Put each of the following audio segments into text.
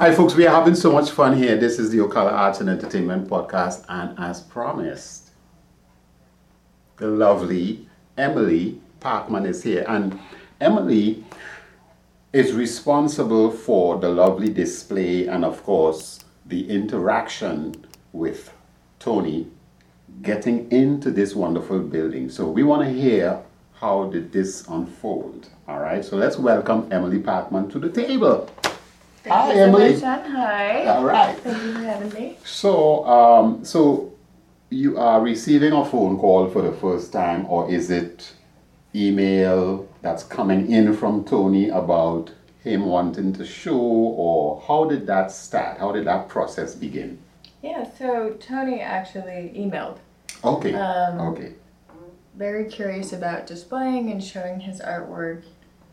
Hi, folks. We are having so much fun here. This is the Ocala Arts and Entertainment Podcast, and as promised, the lovely Emily Parkman is here. And Emily is responsible for the lovely display and, of course, the interaction with Tony getting into this wonderful building. So we want to hear how did this unfold. All right. So let's welcome Emily Parkman to the table. Thank Hi, so Emily. much, Hi. All right. Thank you for having me. So, um, so you are receiving a phone call for the first time, or is it email that's coming in from Tony about him wanting to show, or how did that start? How did that process begin? Yeah, so Tony actually emailed. Okay. Um, okay. Very curious about displaying and showing his artwork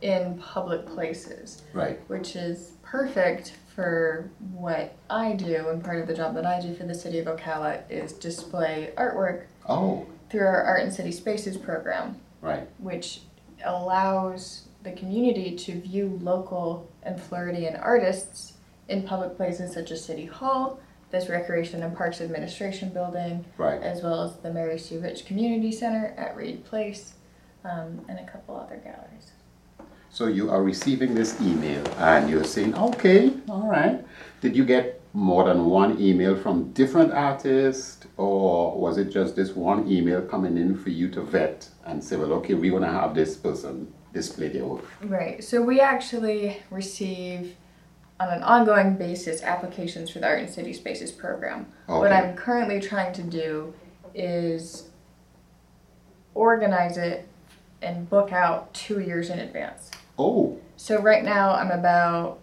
in public places, Right. which is perfect for what I do. And part of the job that I do for the city of Ocala is display artwork Oh. through our Art in City Spaces program. Right. which allows the community to view local and Floridian artists in public places such as City Hall, this Recreation and Parks Administration building, Right. as well as the Mary Sue Rich Community Center at Reed Place, um, and a couple other galleries. So you are receiving this email, and you're saying, "Okay, all right." Did you get more than one email from different artists, or was it just this one email coming in for you to vet and say, "Well, okay, we're gonna have this person display their work"? Right. So we actually receive on an ongoing basis applications for the Art in City Spaces program. Okay. What I'm currently trying to do is organize it and book out two years in advance. Oh, So right now I'm about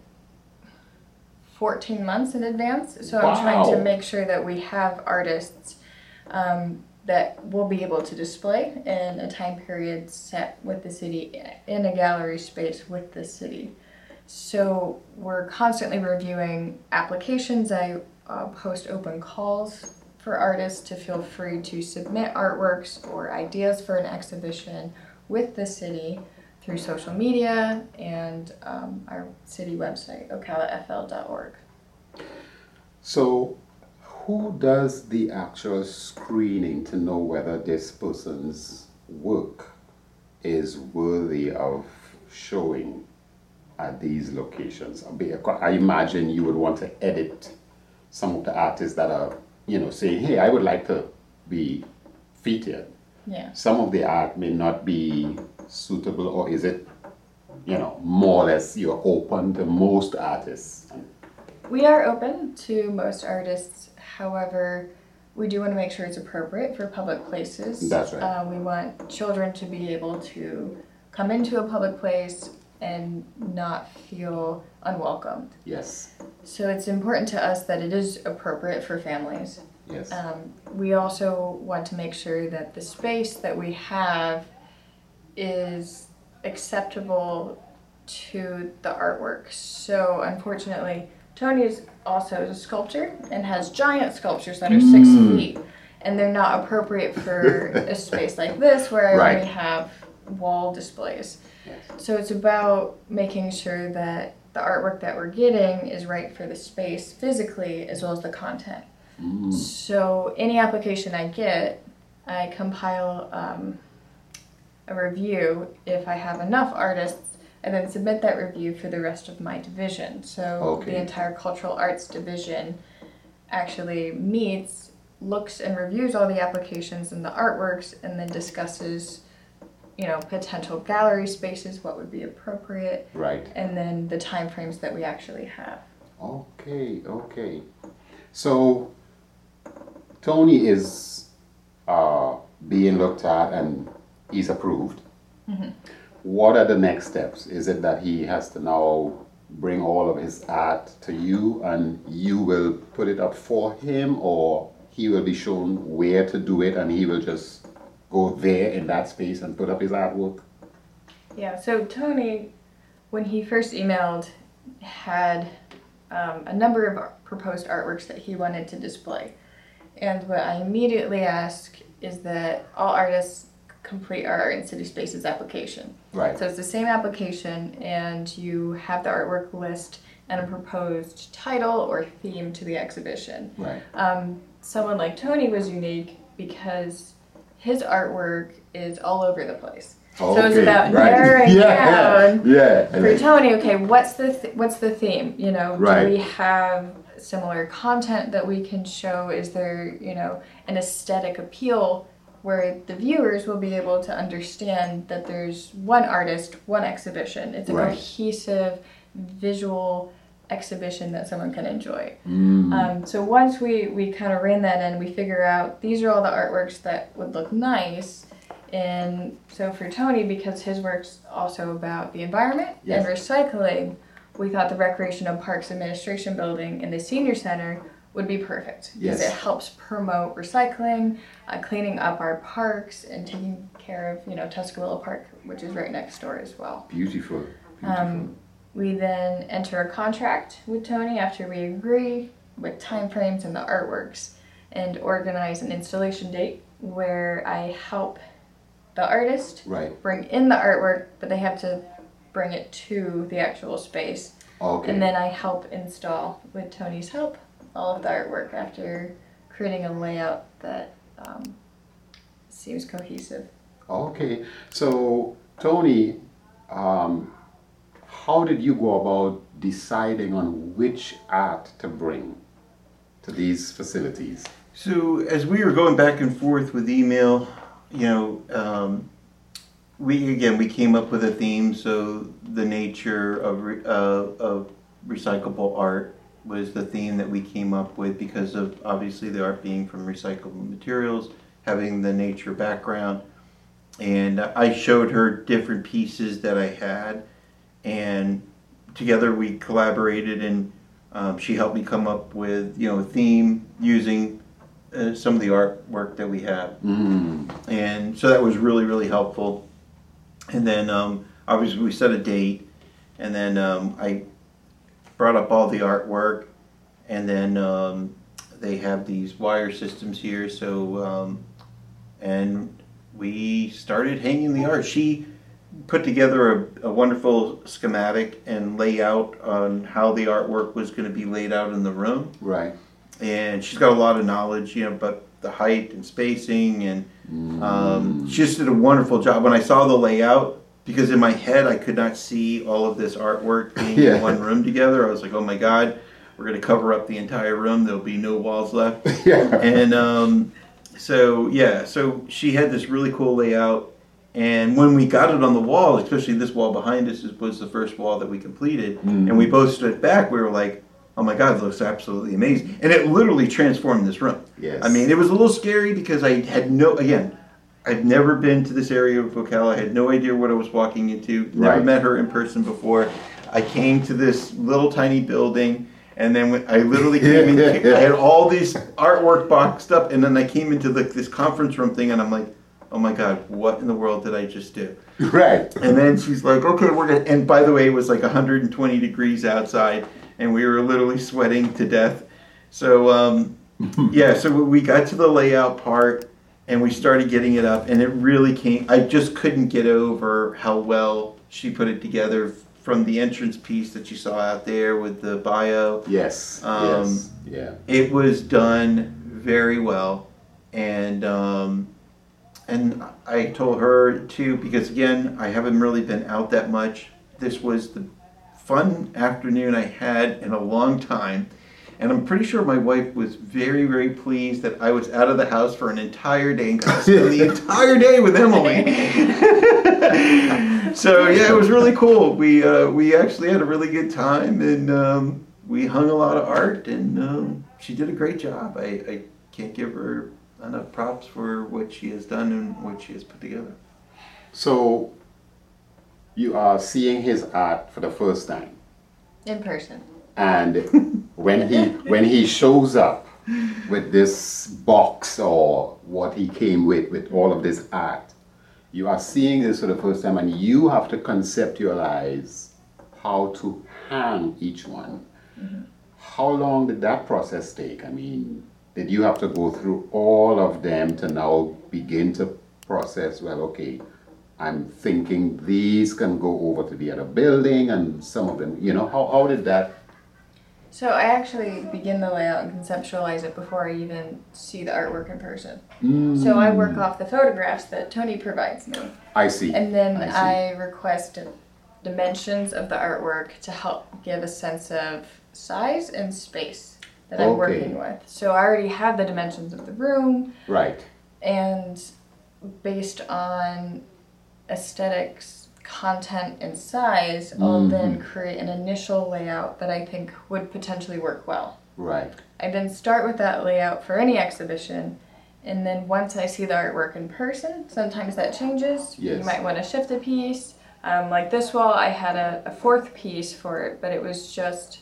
14 months in advance. So I'm trying to make sure that we have artists um, that will be able to display in a time period set with the city in a gallery space with the city. So we're constantly reviewing applications. I uh, post open calls for artists to feel free to submit artworks or ideas for an exhibition with the city through social media and um, our city website, ocalafl.org. so who does the actual screening to know whether this person's work is worthy of showing at these locations? I I imagine you would want to edit some of the artists that are, you know, saying, hey, I would like to be featured. Yeah. Some of the art may not be suitable, or is it, you know, more or less you're open to most artists? We are open to most artists. However, we do want to make sure it's appropriate for public places. That's right. Uh, we want children to be able to come into a public place and not feel unwelcomed. Yes, So it's important to us that it is appropriate for families. yes. Um, we also want to make sure that the space that we have is acceptable to the artwork. So unfortunately, Tony is also a sculptor and has giant sculptures that are six Mm. feet, and they're not appropriate for a space like this where I Right. only have wall displays. Yes. So it's about making sure that the artwork that we're getting is right for the space physically as well as the content. Mm. So any application I get, I compile um, a review if I have enough artists, and then submit that review for the rest of my division. So Okay. the entire cultural arts division actually meets, looks and reviews all the applications and the artworks, and then discusses, you know, potential gallery spaces, what would be appropriate, Right. and then the timeframes that we actually have. Okay, okay. So Tony is uh, being looked at and he's approved. Mhm. What are the next steps? Is it that he has to now bring all of his art to you and you will put it up for him, or he will be shown where to do it and he will just go there in that space and put up his artwork? Yeah, so Tony, when he first emailed, had um, a number of proposed artworks that he wanted to display. And what I immediately ask is that all artists complete our Art in City Spaces application. Right. So it's the same application, and you have the artwork list and a proposed title or theme to the exhibition. Right. Um, someone like Tony was unique because his artwork is all over the place. So it's about right. narrowing yeah, down Yeah. for Tony. Okay, what's the th- what's the theme? You know, Right. do we have similar content that we can show? Is there you know an aesthetic appeal where the viewers will be able to understand that there's one artist, one exhibition. It's a Right. cohesive visual exhibition that someone can enjoy. Mm, Um, so once we, we kind of ran that in, we figure out these are all the artworks that would look nice. And so for Tony, because his work's also about the environment Yes. and recycling, we thought the Recreation and Parks Administration building in the senior center would be perfect because Yes. it helps promote recycling, uh, cleaning up our parks, and taking care of you know Tuscawilla Park, which is right next door as well. beautiful. beautiful. Um, we then enter a contract with Tony after we agree with timeframes and the artworks and organize an installation date where I help the artist right. bring in the artwork, but they have to bring it to the actual space. Okay. And then I help install, with Tony's help, all of the artwork after creating a layout that um, seems cohesive. Okay, so Tony, um, how did you go about deciding on which art to bring to these facilities? So as we were going back and forth with email, you know, um, we again we came up with a theme. So the nature of re, uh, of recyclable art was the theme that we came up with because of obviously the art being from recyclable materials, having the nature background, and I showed her different pieces that I had, and together we collaborated and um, she helped me come up with you know a theme using uh, some of the artwork that we have. Mm, and so that was really really helpful. And then um, obviously we set a date and then um, i brought up all the artwork and then um, they have these wire systems here so um, and we started hanging the art she put together a, a wonderful schematic and layout on how the artwork was going to be laid out in the room right. and she's got a lot of knowledge, you know, but the height and spacing, and um, she just did a wonderful job. When I saw the layout, because in my head I could not see all of this artwork being Yeah. in one room together, I was like, oh my god, we're gonna cover up the entire room. There'll be no walls left. yeah. and um, so yeah, so she had this really cool layout. And when we got it on the wall, especially this wall behind us was the first wall that we completed, and we both stood back. We were like, "Oh my God, it looks absolutely amazing!" And it literally transformed this room. Yes. I mean, it was a little scary because I had no, again, I'd never been to this area of Ocala. I had no idea what I was walking into. Never Right. met her in person before. I came to this little tiny building, and then when I literally came in. I had all these artwork boxed up, and then I came into the, this conference room thing, and I'm like, "Oh my God, what in the world did I just do?" right. And then she's like, okay, we're gonna, and by the way, it was like 120 degrees outside, and we were literally sweating to death. So, um, yeah, so we got to the layout part, and we started getting it up, and it really came, I just couldn't get over how well she put it together from the entrance piece that you saw out there with the bio. Yes. Um, yes. Yeah. It was done very well, and um, and I told her too because again I haven't really been out that much. This was the fun afternoon I had in a long time, and I'm pretty sure my wife was very very pleased that I was out of the house for an entire day and got spend the entire day with Emily. so yeah, it was really cool. We uh, we actually had a really good time and. Um, we hung a lot of art and um, she did a great job. I, I can't give her enough props for what she has done and what she has put together. So you are seeing his art for the first time, In person. And when he when he shows up with this box or what he came with with all of this art, you are seeing this for the first time, and you have to conceptualize how to hang each one. How long did that process take? I mean, did you have to go through all of them to now begin to process? Well, okay, I'm thinking these can go over to the other building, and some of them, you know, how, how did that So I actually begin the layout and conceptualize it before I even see the artwork in person. Mm, So I work off the photographs that Tony provides me, I see. and then I. I, request dimensions of the artwork to help give a sense of size and space that I'm working with. So I already have the dimensions of the room, Right. and based on aesthetics, content, and size, I'll then create an initial layout that I think would potentially work well. Right. I then start with that layout for any exhibition, and then once I see the artwork in person, sometimes that changes. Yes. You might want to shift a piece. Um, like this wall, I had a, a fourth piece for it, but it was just,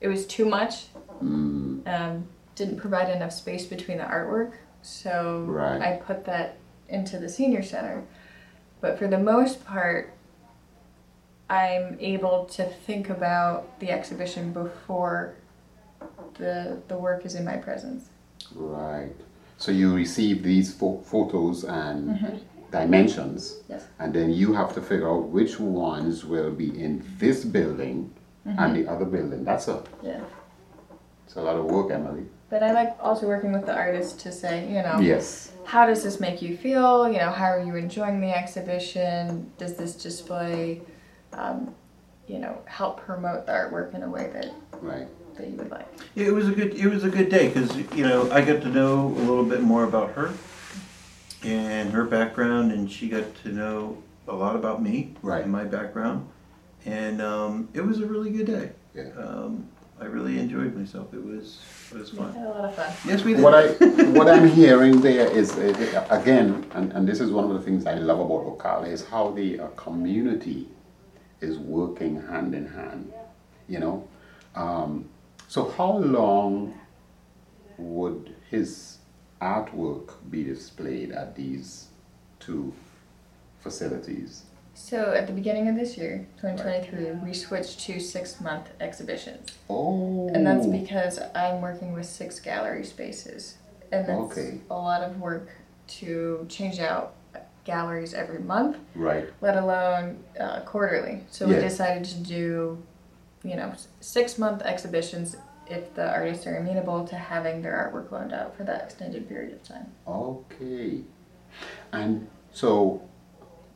it was too much. Mm, Um, didn't provide enough space between the artwork, so Right. I put that into the senior center. But for the most part, I'm able to think about the exhibition before the the work is in my presence. right. So you receive these pho- photos and mm-hmm. dimensions, Yes. and then you have to figure out which ones will be in this building mm-hmm. and the other building. That's a, Yeah. it's a lot of work, Emily. But I like also working with the artist to say, you know, Yes. how does this make you feel? You know, how are you enjoying the exhibition? Does this display, um, you know, help promote the artwork in a way that, Right. that you would like? Yeah, it was a good it was a good day because you know I got to know a little bit more about her and her background, and she got to know a lot about me Right. and my background, and um, it was a really good day. Yeah. Um, I really enjoyed myself. It was it was We fun. had a lot of fun. Yes, we did. What I what I'm hearing there is uh, again, and, and this is one of the things I love about Ocala is how the uh, community is working hand in hand. You know, um, so how long would his artwork be displayed at these two facilities? So at the beginning of this year, 2023, we switched to six month exhibitions. Oh, And that's because I'm working with six gallery spaces. And that's Okay. a lot of work to change out galleries every month, right. let alone uh, quarterly. So we decided to do, you know, six month exhibitions if the artists are amenable to having their artwork loaned out for that extended period of time. Okay. And so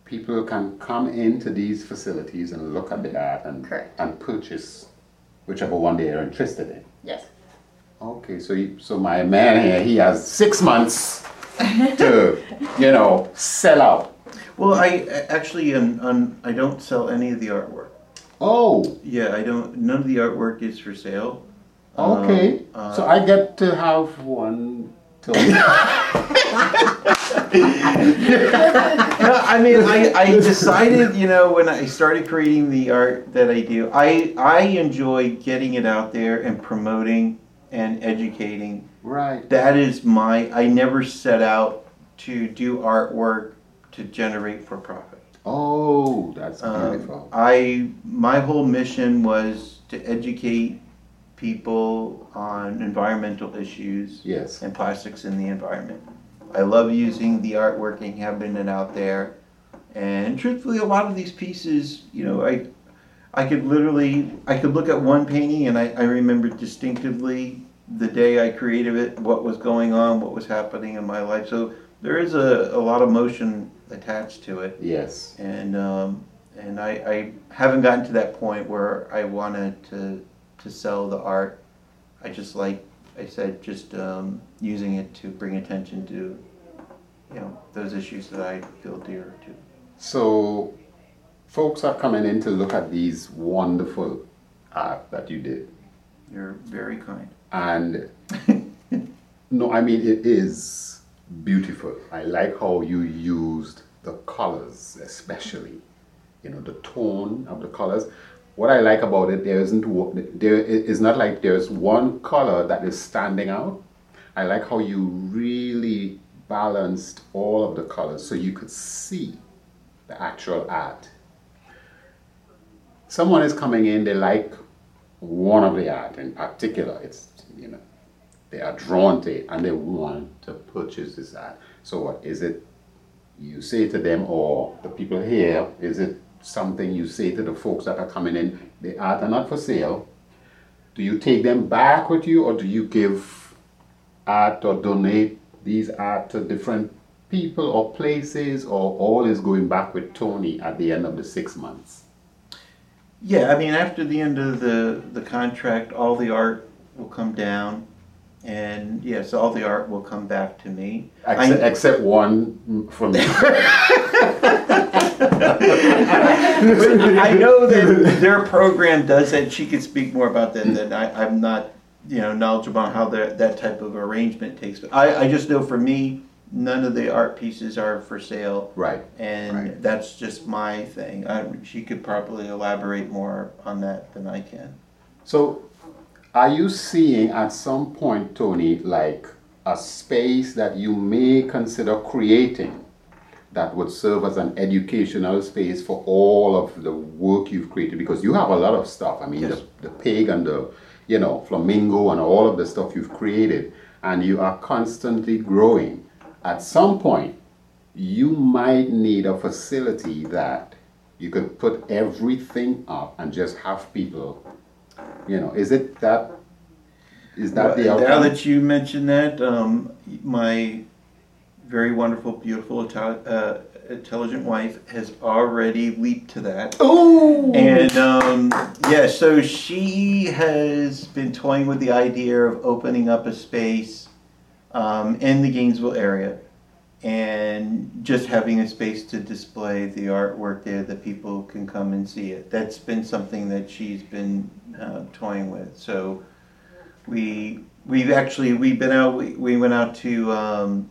people can come into these facilities and look at the art and, Correct. and purchase whichever one they are interested in. Yes. Okay, so you, so my man here, he has six months to, you know, sell out. Well, I I- actually um, um, I don't sell any of the artwork. Oh, Yeah, I don't. None of the artwork is for sale. Um, okay. uh, so I get to have one. No, I mean, I, I decided, you know, when I started creating the art that I do, I, I enjoy getting it out there and promoting and educating. right. That is my, I never set out to do artwork to generate for profit. Oh, that's Um, beautiful. I, my whole mission was to educate people on environmental issues yes. and plastics in the environment. I love using the artwork and having it out there. And truthfully, a lot of these pieces, you know, I, I could literally, I could look at one painting and I, I remember distinctively the day I created it, what was going on, what was happening in my life. So there is a, a lot of motion attached to it. Yes. And, um, and I, I haven't gotten to that point where I wanted to, to sell the art. I just like I said, just um, using it to bring attention to, you know, those issues that I feel dear to. So, folks are coming in to look at these wonderful art that you did. You're very kind. And no, I mean, it is beautiful. I like how you used the colors, especially. You know, the tone of the colors. What I like about it, there isn't there is not like there's one color that is standing out. I like how you really balanced all of the colors so you could see the actual art. Someone is coming in, they like one of the art in particular. It's you know they are drawn to it and they want to purchase this art. So what is it you say to them or the people here? Is it something you say to the folks that are coming in? The art are not for sale. do you take them back with you or do you give art or donate these art to different people or places or all is going back with Tony at the end of the six months? Yeah, I mean, after the end of the, the contract, all the art will come down. And yes, all the art will come back to me. Except, except one from me. I know that their program does that. She could speak more about that than I, I'm not, you know, knowledgeable on how that, that type of arrangement takes. But I, I just know for me, none of the art pieces are for sale. right. And Right. that's just my thing. I, she could probably elaborate more on that than I can. So, are you seeing at some point, Tony, like a space that you may consider creating that would serve as an educational space for all of the work you've created? Because you have a lot of stuff. I mean, Yes. the, the pig and the, you know, flamingo and all of the stuff you've created, and you are constantly growing. At some point, you might need a facility that you could put everything up and just have people you know, is it that? Is that the Well, Now that you mentioned that, um, my very wonderful, beautiful, uh, intelligent wife has already leaped to that. Ooh! And um, yeah, so she has been toying with the idea of opening up a space um, in the Gainesville area and just having a space to display the artwork there that people can come and see it. That's been something that she's been uh, toying with. So we we've actually we've been out. We, we went out to um,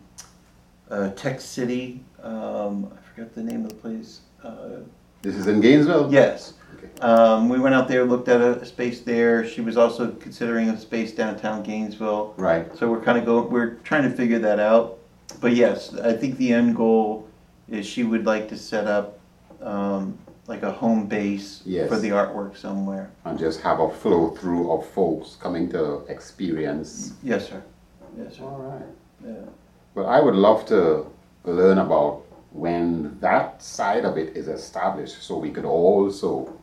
uh, Tech City. Um, I forgot the name of the place. Uh, This is in Gainesville? Yes. Okay. Um, we went out there, looked at a space there. She was also considering a space downtown Gainesville. Right. So we're kind of going, we're trying to figure that out. But yes, I think the end goal is she would like to set up um, like a home base Yes. for the artwork somewhere. And just have a flow through of folks coming to experience. Yes, sir. Yes, sir. All right. Yeah. Well, I would love to learn about when that side of it is established so we could also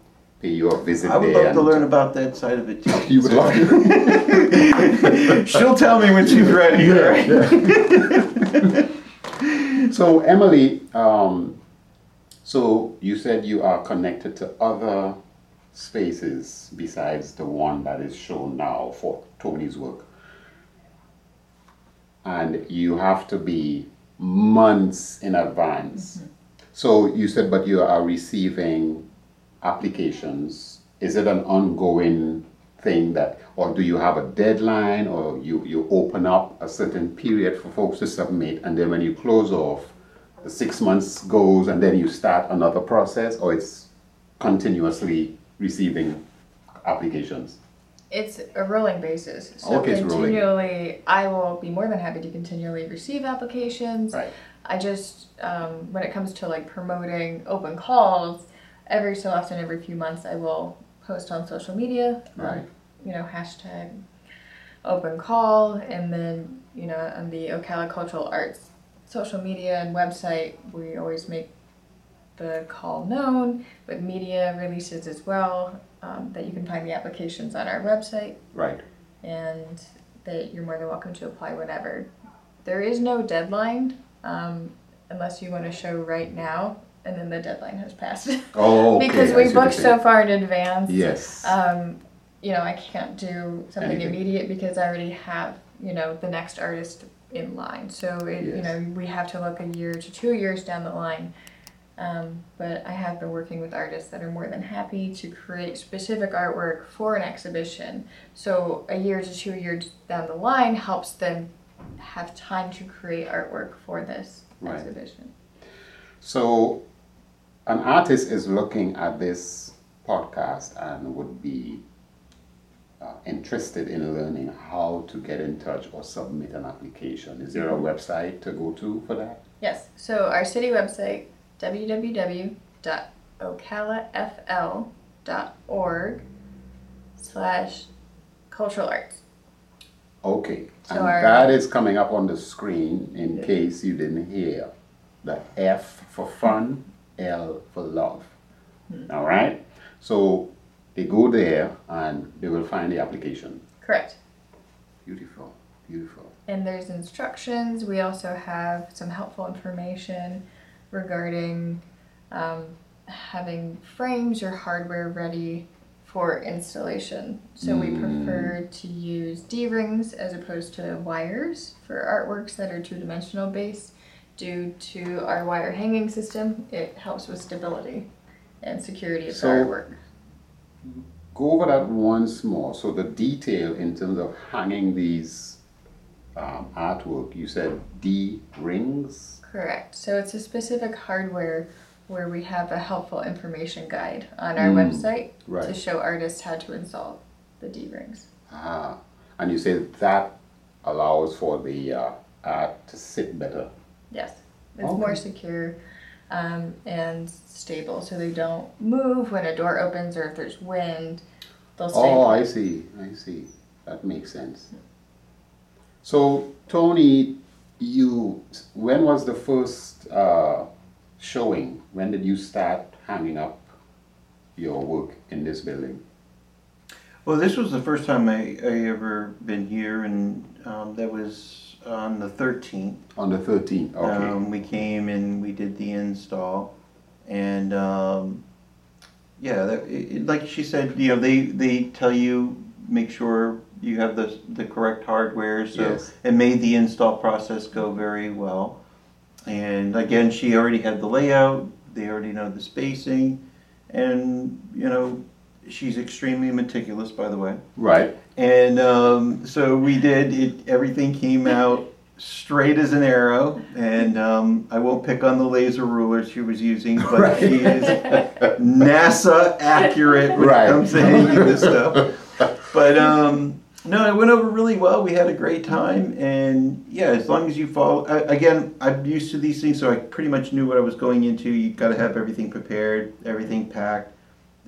pay you a visit I would there. love to learn about that side of it too. You would love to. She'll tell me when she's ready. right? So Emily, um, so you said you are connected to other spaces besides the one that is shown now for Tony's work, and you have to be months in advance. Mm-hmm. So you said, but you are receiving applications. Is it an ongoing thing that, or do you have a deadline, or you, you open up a certain period for folks to submit, and then when you close off, the six months goes, and then you start another process, or it's continuously receiving applications? It's a rolling basis. So Okay, it's rolling. continually, I will be more than happy to continually receive applications. Right. I just, um, when it comes to like promoting open calls, every so often, every few months, I will post on social media. um, You know, hashtag open call, and then you know on the Ocala Cultural Arts social media and website, we always make the call known but media releases as well. Um, that you can find the applications on our website Right. and that you're more than welcome to apply whenever. There is no deadline um, unless you want to show right now, and then the deadline has passed. Oh, okay, because we booked so far in advance. Yes. Um, you know, I can't do something Anything. immediate because I already have, you know, the next artist in line. So, it, you know, we have to look a year to two years down the line. Um, but I have been working with artists that are more than happy to create specific artwork for an exhibition. So, a year to two years down the line helps them have time to create artwork for this Right. exhibition. So, an artist is looking at this podcast and would be uh, interested in learning how to get in touch or submit an application. Is there a website to go to for that? Yes. So our city website www.ocalafl.org slash cultural arts. Okay, So and our- that is coming up on the screen in case you didn't hear. The F for fun, L for love. Hmm. All right. So they go there and they will find the application. Correct. Beautiful, beautiful. And there's instructions. We also have some helpful information regarding um, having frames or hardware ready for installation. So we prefer to use D rings as opposed to wires for artworks that are two dimensional based. Due to our wire hanging system, it helps with stability and security of So- the artwork. Go over that once more. So the detail in terms of hanging these um, artwork, you said D rings. Correct. So it's a specific hardware where we have a helpful information guide on our Mm, website to show artists how to install the D rings. Ah, and you say that allows for the uh, art to sit better. Yes, it's Okay. more secure um, and stable, so they don't move when a door opens or if there's wind. They'll stay. Oh. I see. I see. That makes sense. So, Tony, you when was the first uh, showing? When did you start hanging up your work in this building? Well, this was the first time I, I ever been here, and um, that was on the 13th. On the 13th. Okay. Um, we came and we did the install, and um, yeah, that, it, like she said, you know, they they tell you make sure you have the the correct hardware, so Yes. it made the install process go very well. And again, she already had the layout; they already know the spacing, and you know, she's extremely meticulous, by the way. right. And um, so we did it. Everything came out straight as an arrow. And um, I won't pick on the laser ruler she was using, but she is NASA accurate when Right. it comes to hanging this stuff. But um, no, it went over really well. We had a great time, and yeah, as long as you follow. I, again, I'm used to these things, so I pretty much knew what I was going into. You got to have everything prepared, everything packed.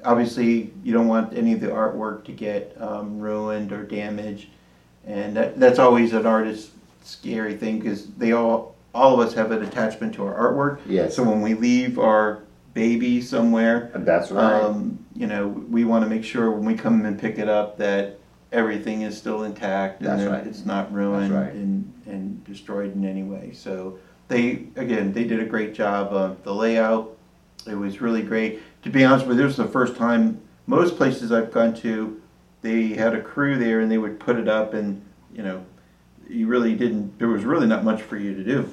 Obviously, you don't want any of the artwork to get um, ruined or damaged, and that, that's always an artist's scary thing because they all all of us have an attachment to our artwork. Yes. So when we leave our baby somewhere, That's right. um, you know, we want to make sure when we come and pick it up that everything is still intact and That's that right. it's not ruined right. and, and destroyed in any way. So they, again, they did a great job of the layout. It was really great. To be honest with you, this was the first time, most places I've gone to, they had a crew there and they would put it up and, you know, you really didn't, there was really not much for you to do.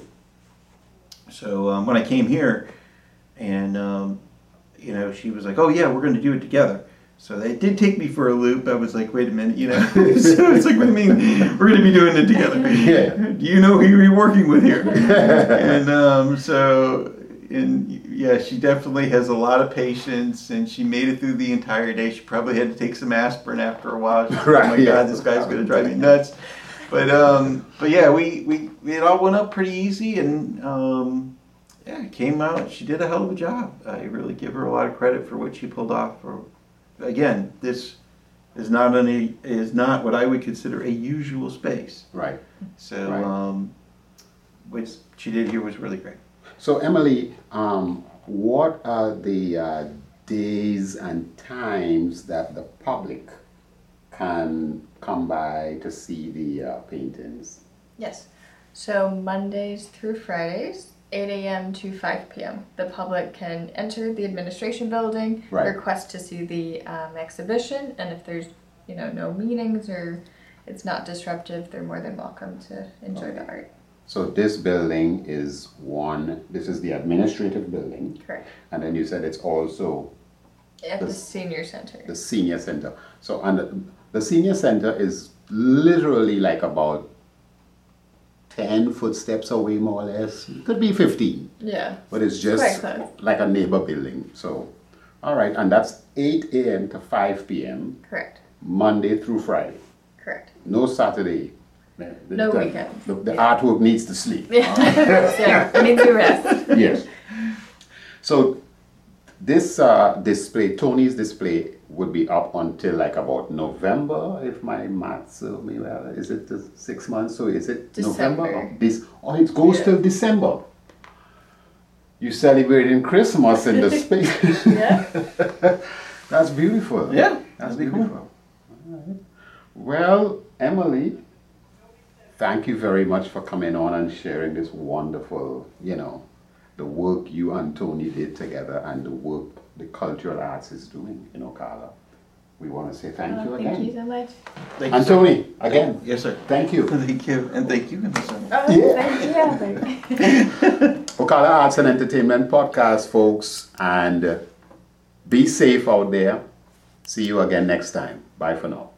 So um, when I came here, and um, you know, she was like, "Oh yeah, we're going to do it together." So they did take me for a loop. I was like, "Wait a minute," you know. so it's like, "What do you mean we're going to be doing it together?" Yeah. Do you know who you're working with here? and um, so, and yeah, she definitely has a lot of patience, and she made it through the entire day. She probably had to take some aspirin after a while. She's like, oh my yeah. God, this guy's going to drive me nuts. But um, but yeah, we, we it all went up pretty easy, and um, yeah, came out. She did a hell of a job. I really give her a lot of credit for what she pulled off. For again, this is not any is not what I would consider a usual space. right. So Right. um, what she did here was really great. So, Emily, um, what are the uh, days and times that the public can come by to see the uh, paintings? Yes. So Mondays through Fridays, 8 a.m. to 5 p.m. The public can enter the administration building, Right. request to see the um, exhibition, and if there's you know no meetings or it's not disruptive, they're more than welcome to enjoy the art. So, this building is one, this is the administrative building, Correct. and then you said it's also At the This- senior center. the senior center. So, and the, the senior center is literally like about 10 footsteps away, more or less. It could be 15. Yeah. But it's just like a neighbor building. So, all right, and that's 8 a.m. to 5 p.m. Correct. Monday through Friday. Correct. No Saturday. The- the- No the- weekend. The, the artwork needs to sleep. Yeah, it needs a rest. yes. So this uh, display, Tony's display, would be up until like about November, if my math serve me well. Is it the six months? So is it November? December. Or this, oh, it goes Yeah. till December. You celebrating Christmas in the space. Yeah. That's beautiful. Yeah, That's beautiful. Right. Well, Emily, thank you very much for coming on and sharing this wonderful, you know, the work you and Tony did together and the work the cultural arts is doing in Ocala. We want to say thank Oh, you again. Thank you so much. Thank you, And sir. Tony, again, Yes, sir. thank you. Thank you, and thank you, Ms. Oh, Yeah. thank you. Yeah, Ocala Arts and Entertainment Podcast, folks, and uh, be safe out there. See you again next time. Bye for now.